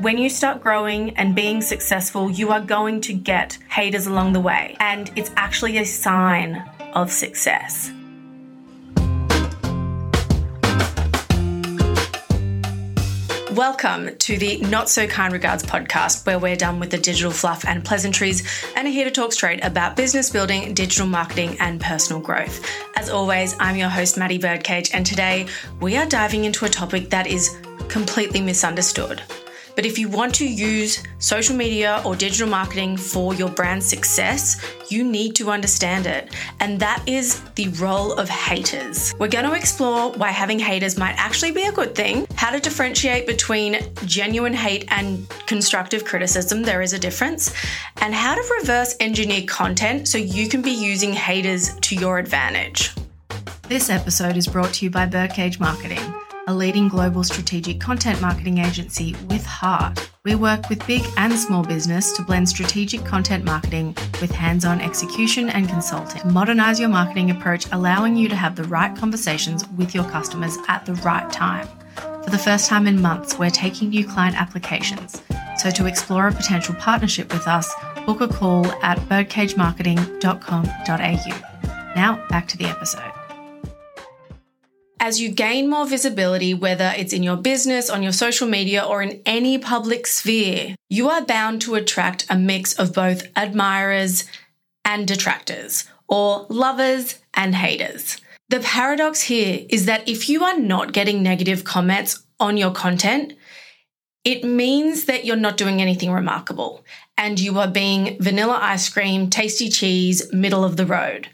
When you start growing and being successful, you are going to get haters along the way, and it's actually a sign of success. Welcome to the Not So Kind Regards podcast, where we're done with the digital fluff and pleasantries and are here to talk straight about business building, digital marketing, and personal growth. As always, I'm your host, Maddie Birdcage, and today we are diving into a topic that is completely misunderstood but if you want to use social media or digital marketing for your brand success, you need to understand it. And that is the role of haters. We're going to explore why having haters might actually be a good thing, how to differentiate between genuine hate and constructive criticism, there is a difference, and how to reverse engineer content so you can be using haters to your advantage. This episode is brought to you by Birdcage Marketing a leading global strategic content marketing agency with heart. We work with big and small business to blend strategic content marketing with hands on execution and consulting modernize your marketing approach, allowing you to have the right conversations with your customers at the right time. For the first time in months, we're taking new client applications. So, to explore a potential partnership with us, book a call at birdcagemarketing.com.au. Now, back to the episode. As you gain more visibility, whether it's in your business, on your social media, or in any public sphere, you are bound to attract a mix of both admirers and detractors, or lovers and haters. The paradox here is that if you are not getting negative comments on your content, it means that you're not doing anything remarkable and you are being vanilla ice cream, tasty cheese, middle of the road.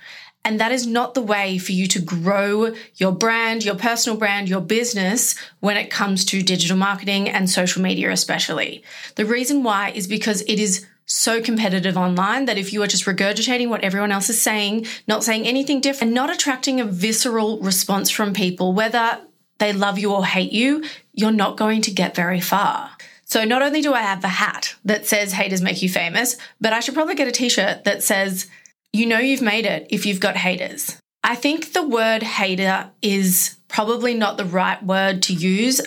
And that is not the way for you to grow your brand, your personal brand, your business when it comes to digital marketing and social media, especially. The reason why is because it is so competitive online that if you are just regurgitating what everyone else is saying, not saying anything different, and not attracting a visceral response from people, whether they love you or hate you, you're not going to get very far. So not only do I have the hat that says haters make you famous, but I should probably get a t-shirt that says you know you've made it if you've got haters. I think the word hater is probably not the right word to use.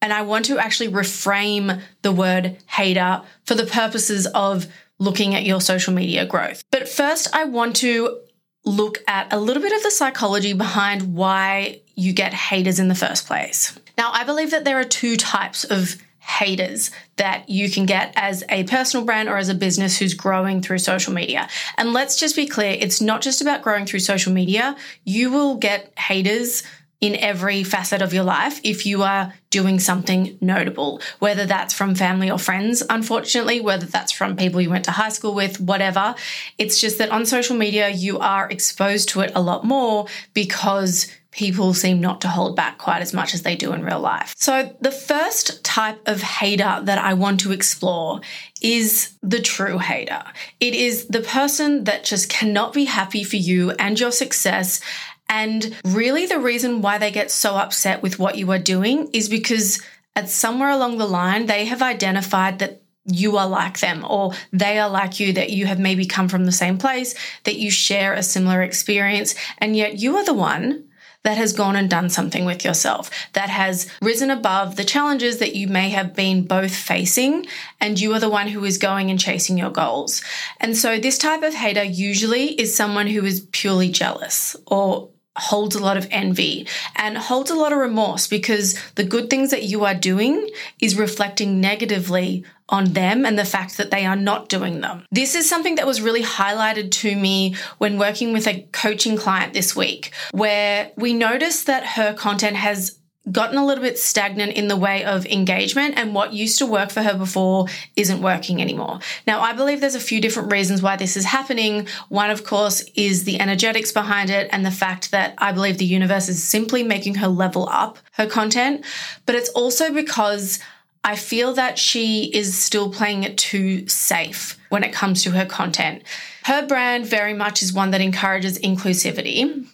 And I want to actually reframe the word hater for the purposes of looking at your social media growth. But first, I want to look at a little bit of the psychology behind why you get haters in the first place. Now, I believe that there are two types of haters that you can get as a personal brand or as a business who's growing through social media. And let's just be clear, it's not just about growing through social media. You will get haters in every facet of your life if you are doing something notable, whether that's from family or friends, unfortunately, whether that's from people you went to high school with, whatever. It's just that on social media, you are exposed to it a lot more because people seem not to hold back quite as much as they do in real life. So, the first type of hater that I want to explore is the true hater. It is the person that just cannot be happy for you and your success. And really, the reason why they get so upset with what you are doing is because at somewhere along the line, they have identified that you are like them or they are like you, that you have maybe come from the same place, that you share a similar experience, and yet you are the one that has gone and done something with yourself, that has risen above the challenges that you may have been both facing, and you are the one who is going and chasing your goals. And so, this type of hater usually is someone who is purely jealous or holds a lot of envy and holds a lot of remorse because the good things that you are doing is reflecting negatively on them and the fact that they are not doing them. This is something that was really highlighted to me when working with a coaching client this week, where we noticed that her content has gotten a little bit stagnant in the way of engagement and what used to work for her before isn't working anymore. Now, I believe there's a few different reasons why this is happening. One, of course, is the energetics behind it and the fact that I believe the universe is simply making her level up her content, but it's also because I feel that she is still playing it too safe when it comes to her content. Her brand very much is one that encourages inclusivity.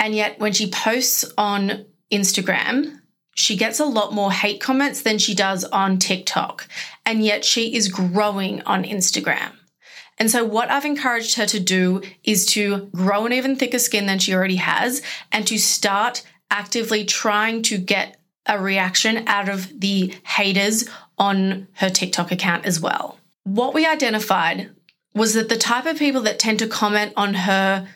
And yet, when she posts on Instagram, she gets a lot more hate comments than she does on TikTok. And yet, she is growing on Instagram. And so, what I've encouraged her to do is to grow an even thicker skin than she already has and to start actively trying to get a reaction out of the haters on her TikTok account as well. What we identified was that the type of people that tend to comment on her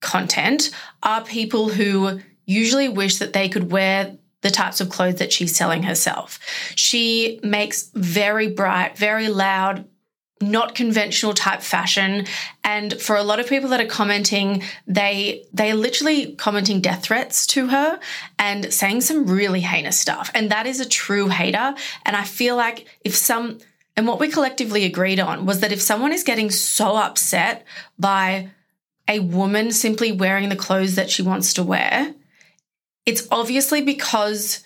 content are people who usually wish that they could wear the types of clothes that she's selling herself. She makes very bright, very loud, not conventional type fashion. And for a lot of people that are commenting they they are literally commenting death threats to her and saying some really heinous stuff. And that is a true hater. And i feel like if some and what we collectively agreed on was that if someone is getting so upset by a woman simply wearing the clothes that she wants to wear it's obviously because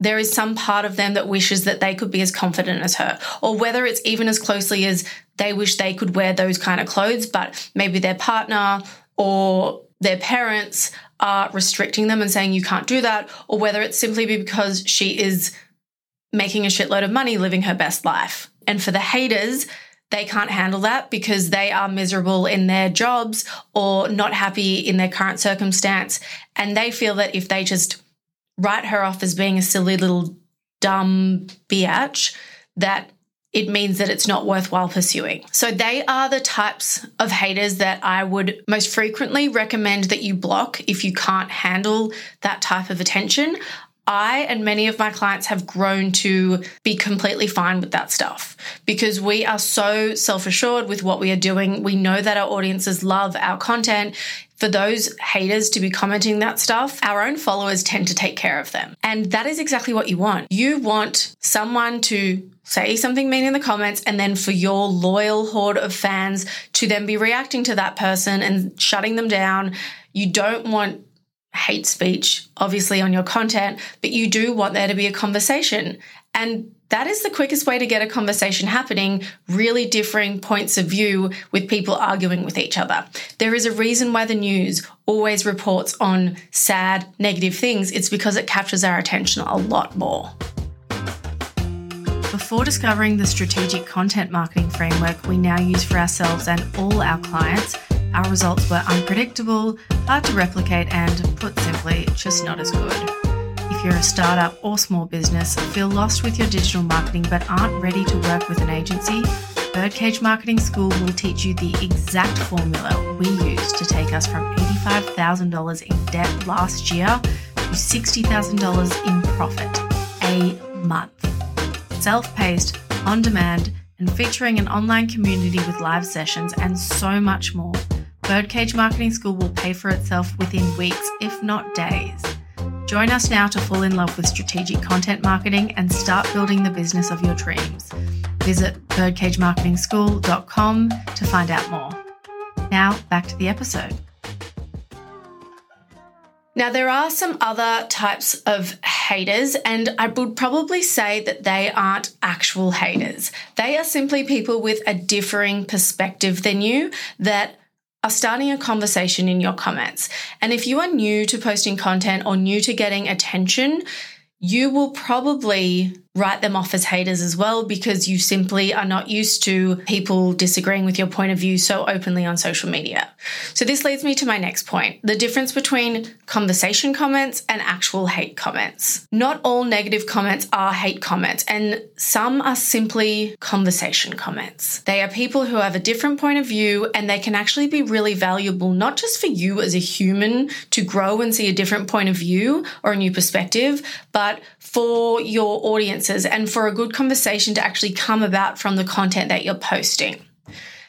there is some part of them that wishes that they could be as confident as her, or whether it's even as closely as they wish they could wear those kind of clothes, but maybe their partner or their parents are restricting them and saying you can't do that, or whether it's simply because she is making a shitload of money living her best life. And for the haters, they can't handle that because they are miserable in their jobs or not happy in their current circumstance. And they feel that if they just write her off as being a silly little dumb biatch, that it means that it's not worthwhile pursuing. So they are the types of haters that I would most frequently recommend that you block if you can't handle that type of attention. I and many of my clients have grown to be completely fine with that stuff because we are so self assured with what we are doing. We know that our audiences love our content. For those haters to be commenting that stuff, our own followers tend to take care of them. And that is exactly what you want. You want someone to say something mean in the comments and then for your loyal horde of fans to then be reacting to that person and shutting them down. You don't want hate speech, obviously, on your content, but you do want there to be a conversation. And that is the quickest way to get a conversation happening, really differing points of view with people arguing with each other. There is a reason why the news always reports on sad, negative things. It's because it captures our attention a lot more. Before discovering the strategic content marketing framework we now use for ourselves and all our clients, our results were unpredictable, hard to replicate, and put simply, just not as good. If you're a startup or small business, feel lost with your digital marketing but aren't ready to work with an agency, Birdcage Marketing School will teach you the exact formula we used to take us from $85,000 in debt last year to $60,000 in profit a month. Self paced, on demand, and featuring an online community with live sessions and so much more. Birdcage Marketing School will pay for itself within weeks, if not days. Join us now to fall in love with strategic content marketing and start building the business of your dreams. Visit birdcagemarketingschool.com to find out more. Now, back to the episode. Now, there are some other types of haters, and I would probably say that they aren't actual haters. They are simply people with a differing perspective than you that are starting a conversation in your comments. And if you are new to posting content or new to getting attention, you will probably write them off as haters as well because you simply are not used to people disagreeing with your point of view so openly on social media. So, this leads me to my next point the difference between conversation comments and actual hate comments. Not all negative comments are hate comments, and some are simply conversation comments. They are people who have a different point of view and they can actually be really valuable, not just for you as a human to grow and see a different point of view or a new perspective, but for your audiences and for a good conversation to actually come about from the content that you're posting.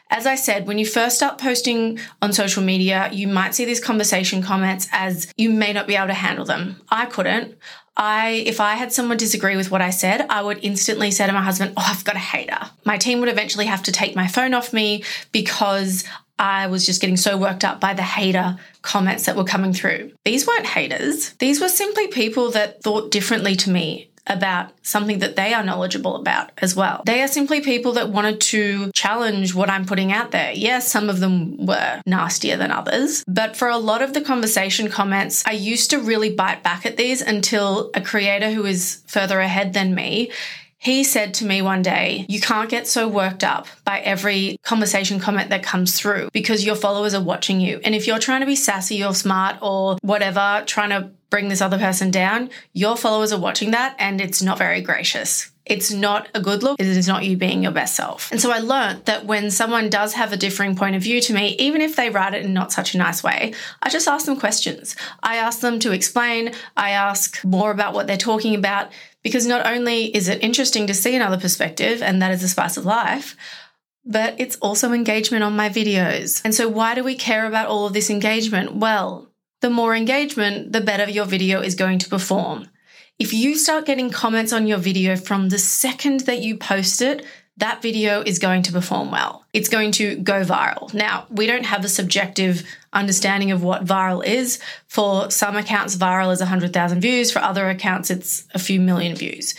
As I said, when you first start posting on social media, you might see these conversation comments as you may not be able to handle them. I couldn't. I, if I had someone disagree with what I said, I would instantly say to my husband, Oh, I've got a hater. My team would eventually have to take my phone off me because I was just getting so worked up by the hater comments that were coming through. These weren't haters. These were simply people that thought differently to me about something that they are knowledgeable about as well. They are simply people that wanted to challenge what I'm putting out there. Yes, some of them were nastier than others, but for a lot of the conversation comments, I used to really bite back at these until a creator who is further ahead than me He said to me one day, You can't get so worked up by every conversation comment that comes through because your followers are watching you. And if you're trying to be sassy or smart or whatever, trying to bring this other person down, your followers are watching that and it's not very gracious. It's not a good look. It is not you being your best self. And so I learned that when someone does have a differing point of view to me, even if they write it in not such a nice way, I just ask them questions. I ask them to explain. I ask more about what they're talking about because not only is it interesting to see another perspective, and that is the spice of life, but it's also engagement on my videos. And so, why do we care about all of this engagement? Well, the more engagement, the better your video is going to perform. If you start getting comments on your video from the second that you post it, that video is going to perform well. It's going to go viral. Now, we don't have a subjective understanding of what viral is. For some accounts, viral is 100,000 views. For other accounts, it's a few million views.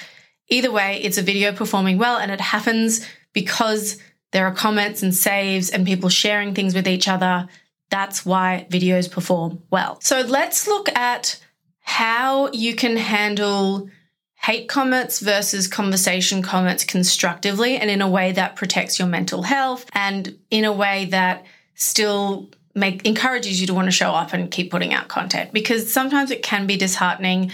Either way, it's a video performing well, and it happens because there are comments and saves and people sharing things with each other. That's why videos perform well. So let's look at how you can handle hate comments versus conversation comments constructively and in a way that protects your mental health and in a way that still make encourages you to want to show up and keep putting out content. Because sometimes it can be disheartening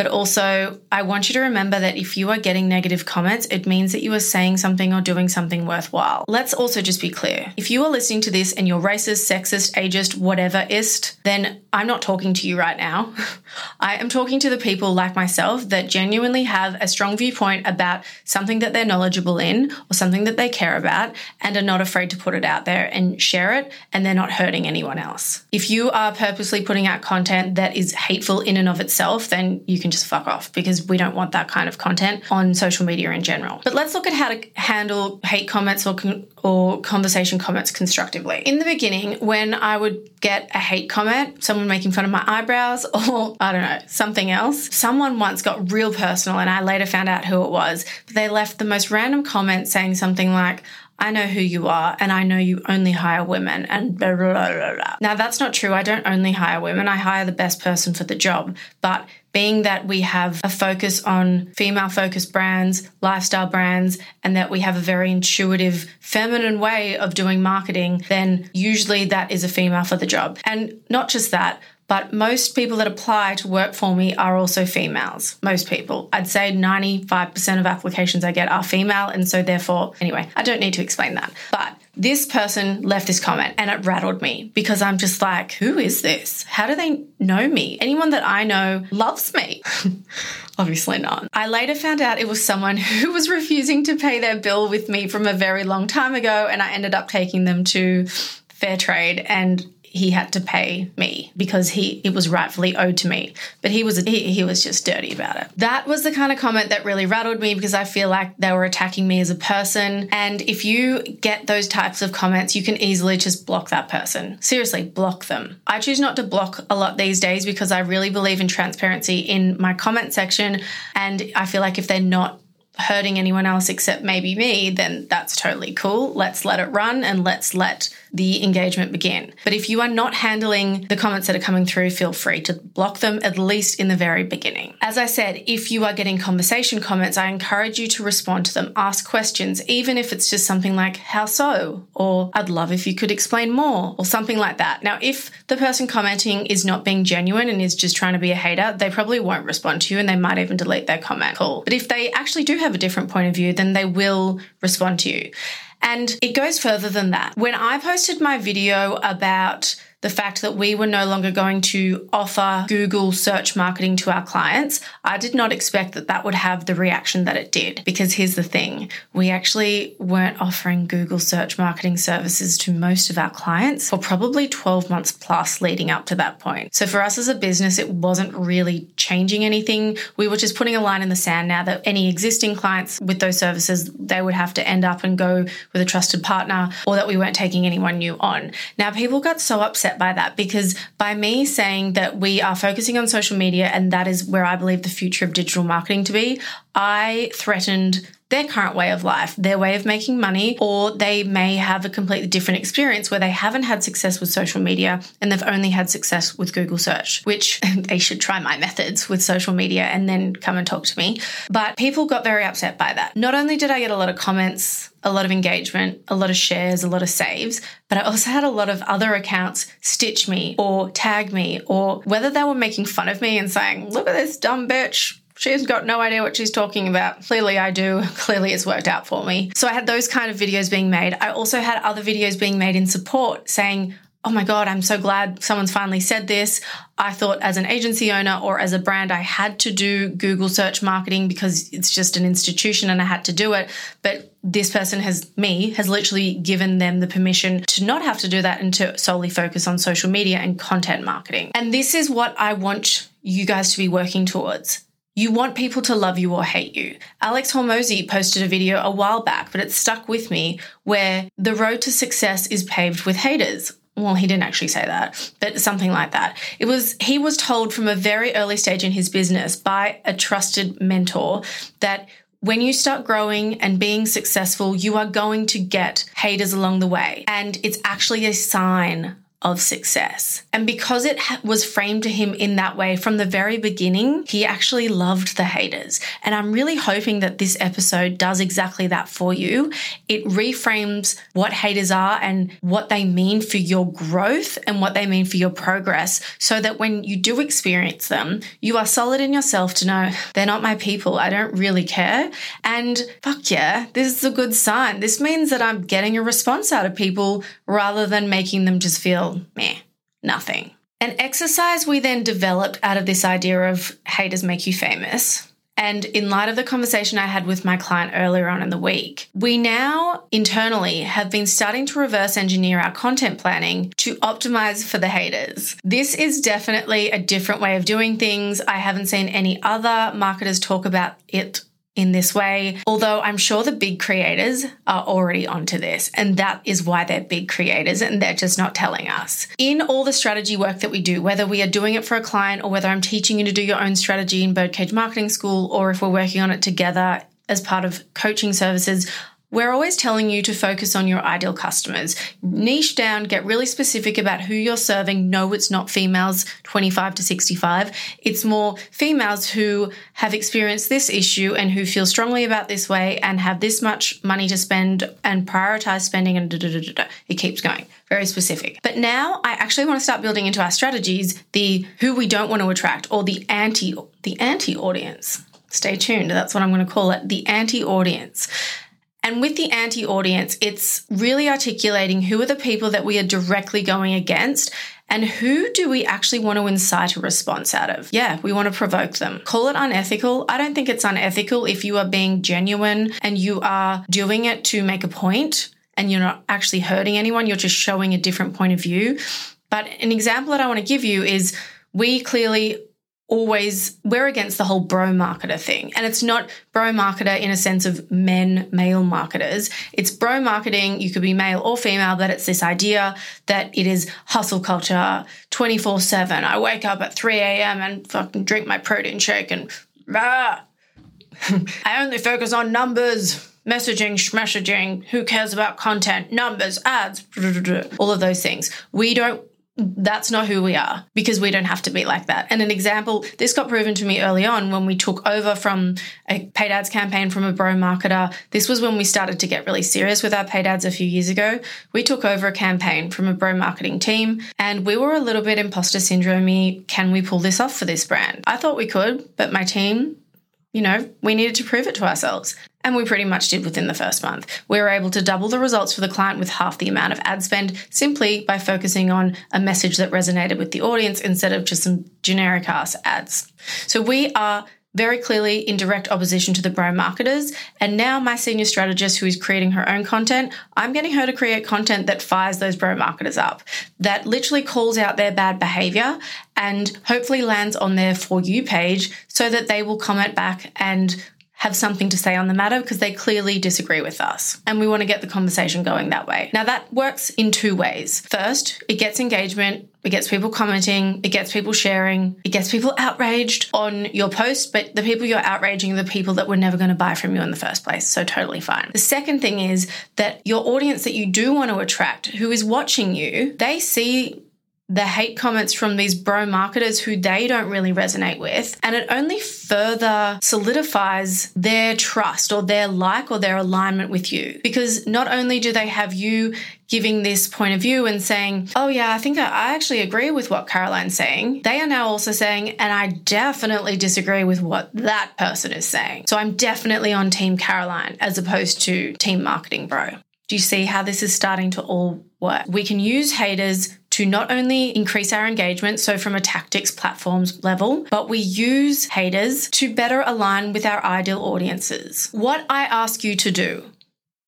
but also, I want you to remember that if you are getting negative comments, it means that you are saying something or doing something worthwhile. Let's also just be clear. If you are listening to this and you're racist, sexist, ageist, whateverist, then I'm not talking to you right now. I am talking to the people like myself that genuinely have a strong viewpoint about something that they're knowledgeable in or something that they care about and are not afraid to put it out there and share it and they're not hurting anyone else. If you are purposely putting out content that is hateful in and of itself, then you can can just fuck off because we don't want that kind of content on social media in general. But let's look at how to handle hate comments or con- or conversation comments constructively. In the beginning, when I would get a hate comment, someone making fun of my eyebrows or I don't know, something else, someone once got real personal and I later found out who it was. But they left the most random comment saying something like, I know who you are and I know you only hire women and blah, blah, blah, blah. Now, that's not true. I don't only hire women, I hire the best person for the job. But being that we have a focus on female focused brands, lifestyle brands, and that we have a very intuitive, feminine way of doing marketing, then usually that is a female for the job. And not just that, but most people that apply to work for me are also females. Most people. I'd say 95% of applications I get are female. And so, therefore, anyway, I don't need to explain that. But this person left this comment and it rattled me because I'm just like, who is this? How do they know me? Anyone that I know loves me. Obviously not. I later found out it was someone who was refusing to pay their bill with me from a very long time ago, and I ended up taking them to Fairtrade and he had to pay me because he it was rightfully owed to me. But he was he, he was just dirty about it. That was the kind of comment that really rattled me because I feel like they were attacking me as a person. And if you get those types of comments, you can easily just block that person. Seriously, block them. I choose not to block a lot these days because I really believe in transparency in my comment section. And I feel like if they're not hurting anyone else except maybe me, then that's totally cool. Let's let it run and let's let the engagement begin. But if you are not handling the comments that are coming through, feel free to block them at least in the very beginning. As I said, if you are getting conversation comments, I encourage you to respond to them, ask questions, even if it's just something like, How so? or I'd love if you could explain more, or something like that. Now, if the person commenting is not being genuine and is just trying to be a hater, they probably won't respond to you and they might even delete their comment. Cool. But if they actually do have a different point of view, then they will respond to you. And it goes further than that. When I posted my video about the fact that we were no longer going to offer Google search marketing to our clients, I did not expect that that would have the reaction that it did. Because here's the thing we actually weren't offering Google search marketing services to most of our clients for probably 12 months plus leading up to that point. So for us as a business, it wasn't really changing anything. We were just putting a line in the sand now that any existing clients with those services, they would have to end up and go with a trusted partner or that we weren't taking anyone new on. Now, people got so upset upset by that because by me saying that we are focusing on social media and that is where I believe the future of digital marketing to be, I threatened their current way of life, their way of making money, or they may have a completely different experience where they haven't had success with social media and they've only had success with Google search, which they should try my methods with social media and then come and talk to me. But people got very upset by that. Not only did I get a lot of comments, a lot of engagement, a lot of shares, a lot of saves, but I also had a lot of other accounts stitch me or tag me, or whether they were making fun of me and saying, look at this dumb bitch She's got no idea what she's talking about. Clearly, I do. Clearly, it's worked out for me. So, I had those kind of videos being made. I also had other videos being made in support saying, Oh my God, I'm so glad someone's finally said this. I thought as an agency owner or as a brand, I had to do Google search marketing because it's just an institution and I had to do it. But this person has, me, has literally given them the permission to not have to do that and to solely focus on social media and content marketing. And this is what I want you guys to be working towards. You want people to love you or hate you. Alex Hormozi posted a video a while back, but it stuck with me where the road to success is paved with haters. Well, he didn't actually say that, but something like that. It was, he was told from a very early stage in his business by a trusted mentor that when you start growing and being successful, you are going to get haters along the way. And it's actually a sign of success. And because it was framed to him in that way from the very beginning, he actually loved the haters. And I'm really hoping that this episode does exactly that for you. It reframes what haters are and what they mean for your growth and what they mean for your progress so that when you do experience them, you are solid in yourself to know they're not my people. I don't really care. And fuck yeah, this is a good sign. This means that I'm getting a response out of people rather than making them just feel meh, nothing. An exercise we then developed out of this idea of haters make you famous. And in light of the conversation I had with my client earlier on in the week, we now internally have been starting to reverse engineer our content planning to optimize for the haters. This is definitely a different way of doing things. I haven't seen any other marketers talk about it in this way. Although I'm sure the big creators are already onto this, and that is why they're big creators and they're just not telling us. In all the strategy work that we do, whether we are doing it for a client or whether I'm teaching you to do your own strategy in Birdcage Marketing School, or if we're working on it together as part of coaching services, we're always telling you to focus on your ideal customers. Niche down, get really specific about who you're serving. No, it's not females 25 to 65. It's more females who have experienced this issue and who feel strongly about this way and have this much money to spend and prioritize spending and da, da, da, it keeps going. Very specific. But now I actually want to start building into our strategies the who we don't want to attract or the anti the anti audience. Stay tuned. That's what I'm going to call it, the anti audience. And with the anti audience, it's really articulating who are the people that we are directly going against and who do we actually want to incite a response out of? Yeah, we want to provoke them. Call it unethical. I don't think it's unethical if you are being genuine and you are doing it to make a point and you're not actually hurting anyone, you're just showing a different point of view. But an example that I want to give you is we clearly always we're against the whole bro marketer thing. And it's not bro marketer in a sense of men male marketers. It's bro marketing. You could be male or female but it's this idea that it is hustle culture 24-7 i wake up at 3 a.m and fucking drink my protein shake and ah, i only focus on numbers messaging, messaging, who cares about content, numbers, ads, all of those things. We don't that's not who we are because we don't have to be like that. And an example, this got proven to me early on when we took over from a paid ads campaign from a bro marketer. This was when we started to get really serious with our paid ads a few years ago. We took over a campaign from a bro marketing team and we were a little bit imposter syndrome can we pull this off for this brand? I thought we could, but my team you know, we needed to prove it to ourselves. And we pretty much did within the first month. We were able to double the results for the client with half the amount of ad spend simply by focusing on a message that resonated with the audience instead of just some generic ass ads. So we are very clearly in direct opposition to the bro marketers. And now my senior strategist who is creating her own content, I'm getting her to create content that fires those bro marketers up, that literally calls out their bad behavior and hopefully lands on their for you page so that they will comment back and have something to say on the matter because they clearly disagree with us. And we want to get the conversation going that way. Now, that works in two ways. First, it gets engagement. It gets people commenting, it gets people sharing, it gets people outraged on your post, but the people you're outraging are the people that were never going to buy from you in the first place. So, totally fine. The second thing is that your audience that you do want to attract, who is watching you, they see the hate comments from these bro marketers who they don't really resonate with. And it only further solidifies their trust or their like or their alignment with you. Because not only do they have you giving this point of view and saying, oh, yeah, I think I actually agree with what Caroline's saying, they are now also saying, and I definitely disagree with what that person is saying. So I'm definitely on Team Caroline as opposed to Team Marketing Bro. Do you see how this is starting to all work? We can use haters to not only increase our engagement, so from a tactics platforms level, but we use haters to better align with our ideal audiences. What I ask you to do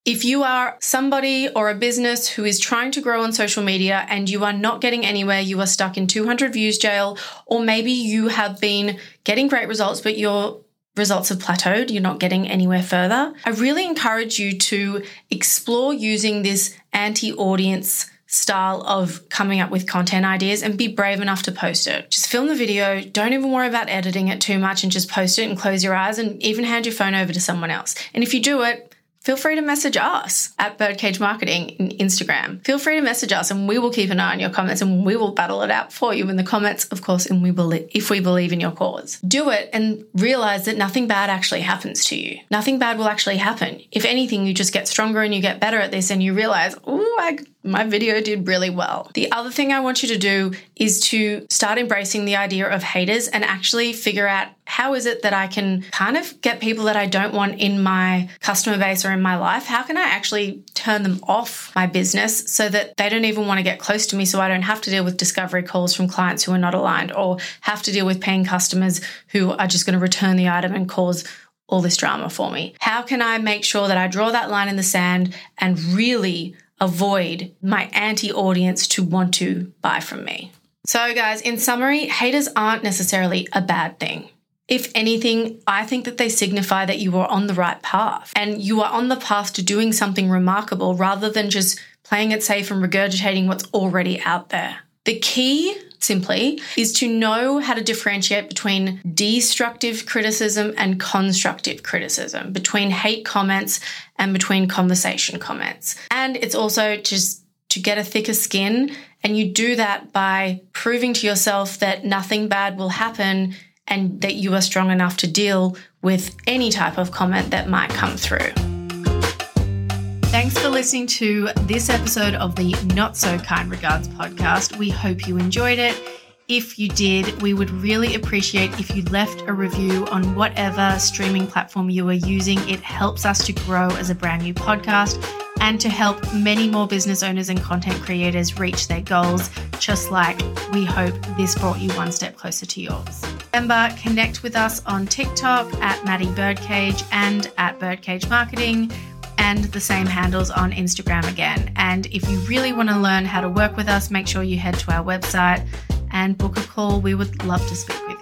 if you are somebody or a business who is trying to grow on social media and you are not getting anywhere, you are stuck in 200 views jail, or maybe you have been getting great results, but your results have plateaued, you're not getting anywhere further, I really encourage you to explore using this anti audience style of coming up with content ideas and be brave enough to post it. Just film the video, don't even worry about editing it too much and just post it and close your eyes and even hand your phone over to someone else. And if you do it, feel free to message us at Birdcage Marketing in Instagram. Feel free to message us and we will keep an eye on your comments and we will battle it out for you in the comments, of course, and we believe if we believe in your cause. Do it and realize that nothing bad actually happens to you. Nothing bad will actually happen. If anything, you just get stronger and you get better at this and you realize, oh, my video did really well. The other thing I want you to do is to start embracing the idea of haters and actually figure out how is it that I can kind of get people that I don't want in my customer base or in my life? How can I actually turn them off my business so that they don't even want to get close to me so I don't have to deal with discovery calls from clients who are not aligned or have to deal with paying customers who are just going to return the item and cause all this drama for me? How can I make sure that I draw that line in the sand and really avoid my anti audience to want to buy from me. So, guys, in summary, haters aren't necessarily a bad thing. If anything, I think that they signify that you are on the right path and you are on the path to doing something remarkable rather than just playing it safe and regurgitating what's already out there. The key simply is to know how to differentiate between destructive criticism and constructive criticism, between hate comments and between conversation comments. And it's also just to get a thicker skin. And you do that by proving to yourself that nothing bad will happen and that you are strong enough to deal with any type of comment that might come through. Thanks for listening to this episode of the Not So Kind Regards podcast. We hope you enjoyed it. If you did, we would really appreciate if you left a review on whatever streaming platform you are using. It helps us to grow as a brand new podcast and to help many more business owners and content creators reach their goals, just like we hope this brought you one step closer to yours. Remember, connect with us on TikTok at Maddie Birdcage and at Birdcage Marketing and the same handles on Instagram again. And if you really want to learn how to work with us, make sure you head to our website and book a call. We would love to speak with you.